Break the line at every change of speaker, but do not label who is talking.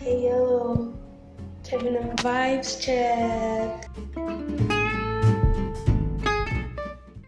Hey yo, Kevin and Vibes check.